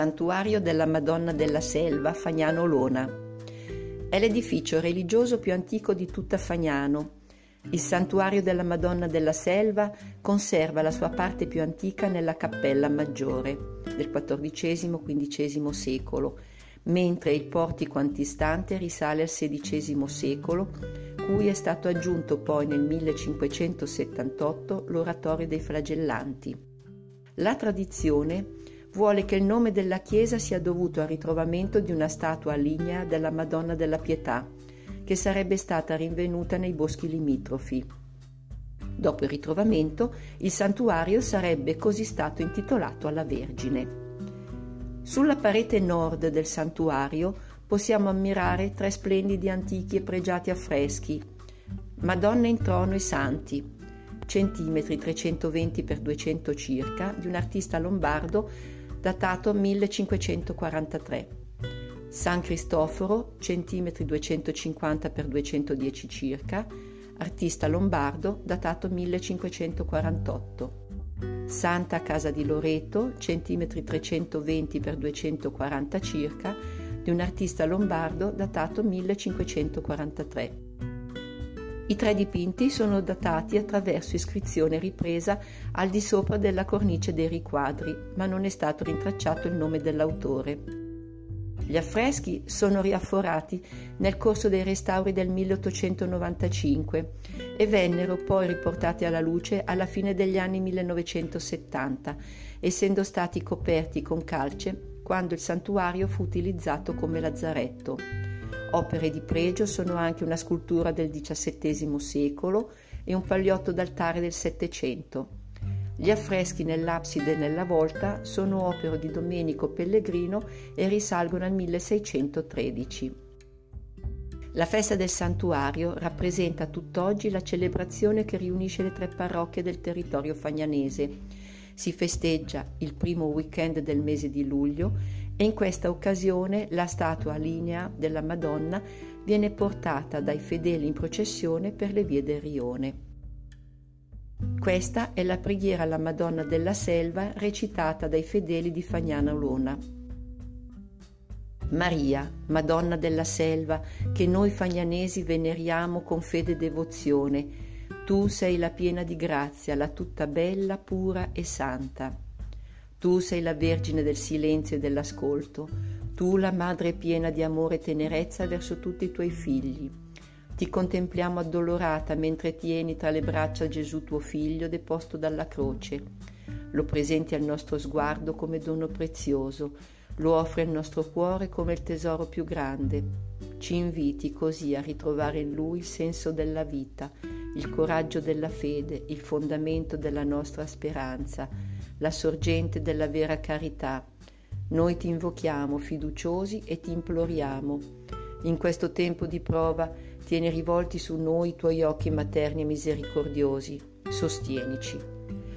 Santuario della Madonna della Selva, Fagnano Lona. È l'edificio religioso più antico di tutta Fagnano. Il Santuario della Madonna della Selva conserva la sua parte più antica nella cappella maggiore del XIV-XV secolo, mentre il portico antistante risale al XVI secolo, cui è stato aggiunto poi nel 1578 l'oratorio dei flagellanti. La tradizione vuole che il nome della chiesa sia dovuto al ritrovamento di una statua lignea della Madonna della Pietà, che sarebbe stata rinvenuta nei boschi limitrofi. Dopo il ritrovamento, il santuario sarebbe così stato intitolato alla Vergine. Sulla parete nord del santuario possiamo ammirare tre splendidi antichi e pregiati affreschi, Madonna in trono e santi, centimetri 320 x 200 circa, di un artista lombardo datato 1543. San Cristoforo, centimetri 250 x 210 circa, artista lombardo, datato 1548. Santa Casa di Loreto, centimetri 320 x 240 circa, di un artista lombardo, datato 1543. I tre dipinti sono datati attraverso iscrizione ripresa al di sopra della cornice dei riquadri, ma non è stato rintracciato il nome dell'autore. Gli affreschi sono riafforati nel corso dei restauri del 1895 e vennero poi riportati alla luce alla fine degli anni 1970, essendo stati coperti con calce quando il santuario fu utilizzato come lazzaretto. Opere di pregio sono anche una scultura del XVII secolo e un pagliotto d'altare del Settecento. Gli affreschi nell'abside e nella volta sono opere di Domenico Pellegrino e risalgono al 1613. La festa del santuario rappresenta tutt'oggi la celebrazione che riunisce le tre parrocchie del territorio fagnanese. Si festeggia il primo weekend del mese di luglio in questa occasione la statua linea della Madonna viene portata dai fedeli in processione per le vie del Rione. Questa è la preghiera alla Madonna della Selva recitata dai fedeli di Fagnana Olona. Maria, Madonna della Selva, che noi fagnanesi veneriamo con fede e devozione, tu sei la piena di grazia, la tutta bella, pura e santa. Tu sei la Vergine del silenzio e dell'ascolto, tu la Madre piena di amore e tenerezza verso tutti i tuoi figli. Ti contempliamo addolorata mentre tieni tra le braccia Gesù tuo figlio deposto dalla croce. Lo presenti al nostro sguardo come dono prezioso, lo offri al nostro cuore come il tesoro più grande. Ci inviti così a ritrovare in lui il senso della vita, il coraggio della fede, il fondamento della nostra speranza la sorgente della vera carità. Noi ti invochiamo fiduciosi e ti imploriamo. In questo tempo di prova tieni rivolti su noi i tuoi occhi materni e misericordiosi. Sostienici,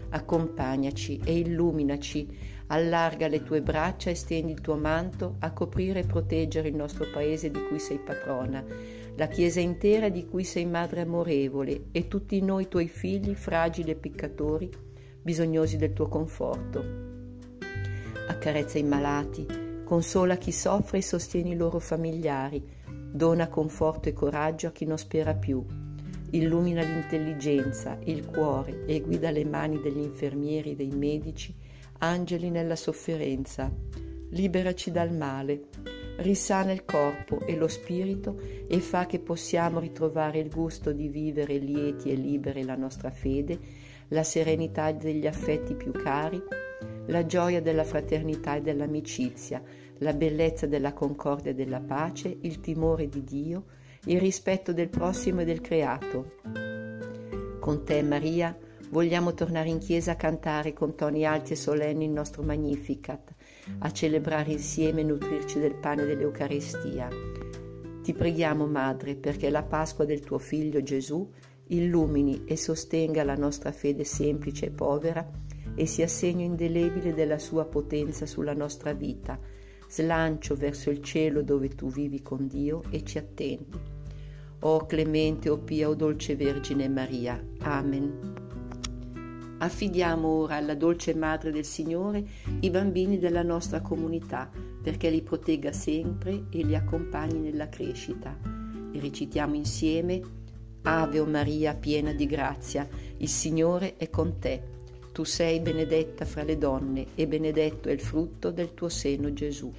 accompagnaci e illuminaci, allarga le tue braccia e stendi il tuo manto a coprire e proteggere il nostro paese di cui sei patrona, la Chiesa intera di cui sei madre amorevole e tutti noi tuoi figli fragili e peccatori bisognosi del tuo conforto. Accarezza i malati, consola chi soffre e sostieni i loro familiari, dona conforto e coraggio a chi non spera più, illumina l'intelligenza, il cuore e guida le mani degli infermieri, dei medici, angeli nella sofferenza. Liberaci dal male, risana il corpo e lo spirito e fa che possiamo ritrovare il gusto di vivere lieti e liberi la nostra fede la serenità degli affetti più cari, la gioia della fraternità e dell'amicizia, la bellezza della concordia e della pace, il timore di Dio, il rispetto del prossimo e del creato. Con te, Maria, vogliamo tornare in chiesa a cantare con toni alti e solenni il nostro Magnificat, a celebrare insieme e nutrirci del pane dell'Eucaristia. Ti preghiamo, Madre, perché la Pasqua del tuo Figlio Gesù illumini e sostenga la nostra fede semplice e povera e sia segno indelebile della sua potenza sulla nostra vita, slancio verso il cielo dove tu vivi con Dio e ci attendi. O clemente, o pia, o dolce Vergine Maria. Amen. Affidiamo ora alla dolce Madre del Signore i bambini della nostra comunità perché li protegga sempre e li accompagni nella crescita. E recitiamo insieme Ave o Maria piena di grazia, il Signore è con te. Tu sei benedetta fra le donne e benedetto è il frutto del tuo seno Gesù.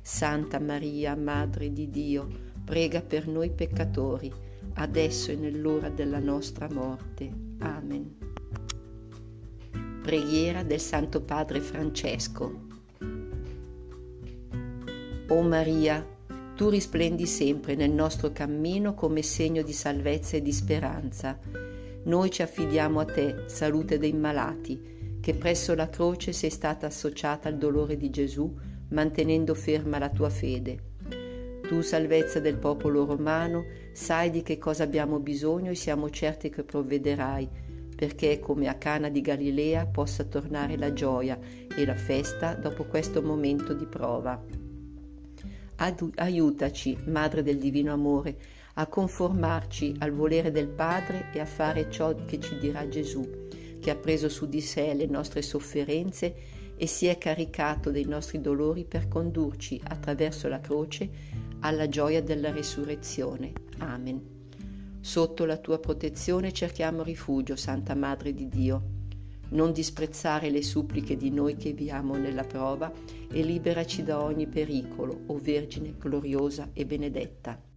Santa Maria, Madre di Dio, prega per noi peccatori, adesso e nell'ora della nostra morte. Amen. Preghiera del Santo Padre Francesco. O Maria, tu risplendi sempre nel nostro cammino come segno di salvezza e di speranza. Noi ci affidiamo a te, salute dei malati, che presso la croce sei stata associata al dolore di Gesù, mantenendo ferma la tua fede. Tu, salvezza del popolo romano, sai di che cosa abbiamo bisogno e siamo certi che provvederai perché come a Cana di Galilea possa tornare la gioia e la festa dopo questo momento di prova. Aiutaci, Madre del Divino Amore, a conformarci al volere del Padre e a fare ciò che ci dirà Gesù, che ha preso su di sé le nostre sofferenze e si è caricato dei nostri dolori per condurci attraverso la croce alla gioia della resurrezione. Amen. Sotto la tua protezione cerchiamo rifugio, Santa Madre di Dio. Non disprezzare le suppliche di noi che viviamo nella prova e liberaci da ogni pericolo, o Vergine gloriosa e benedetta.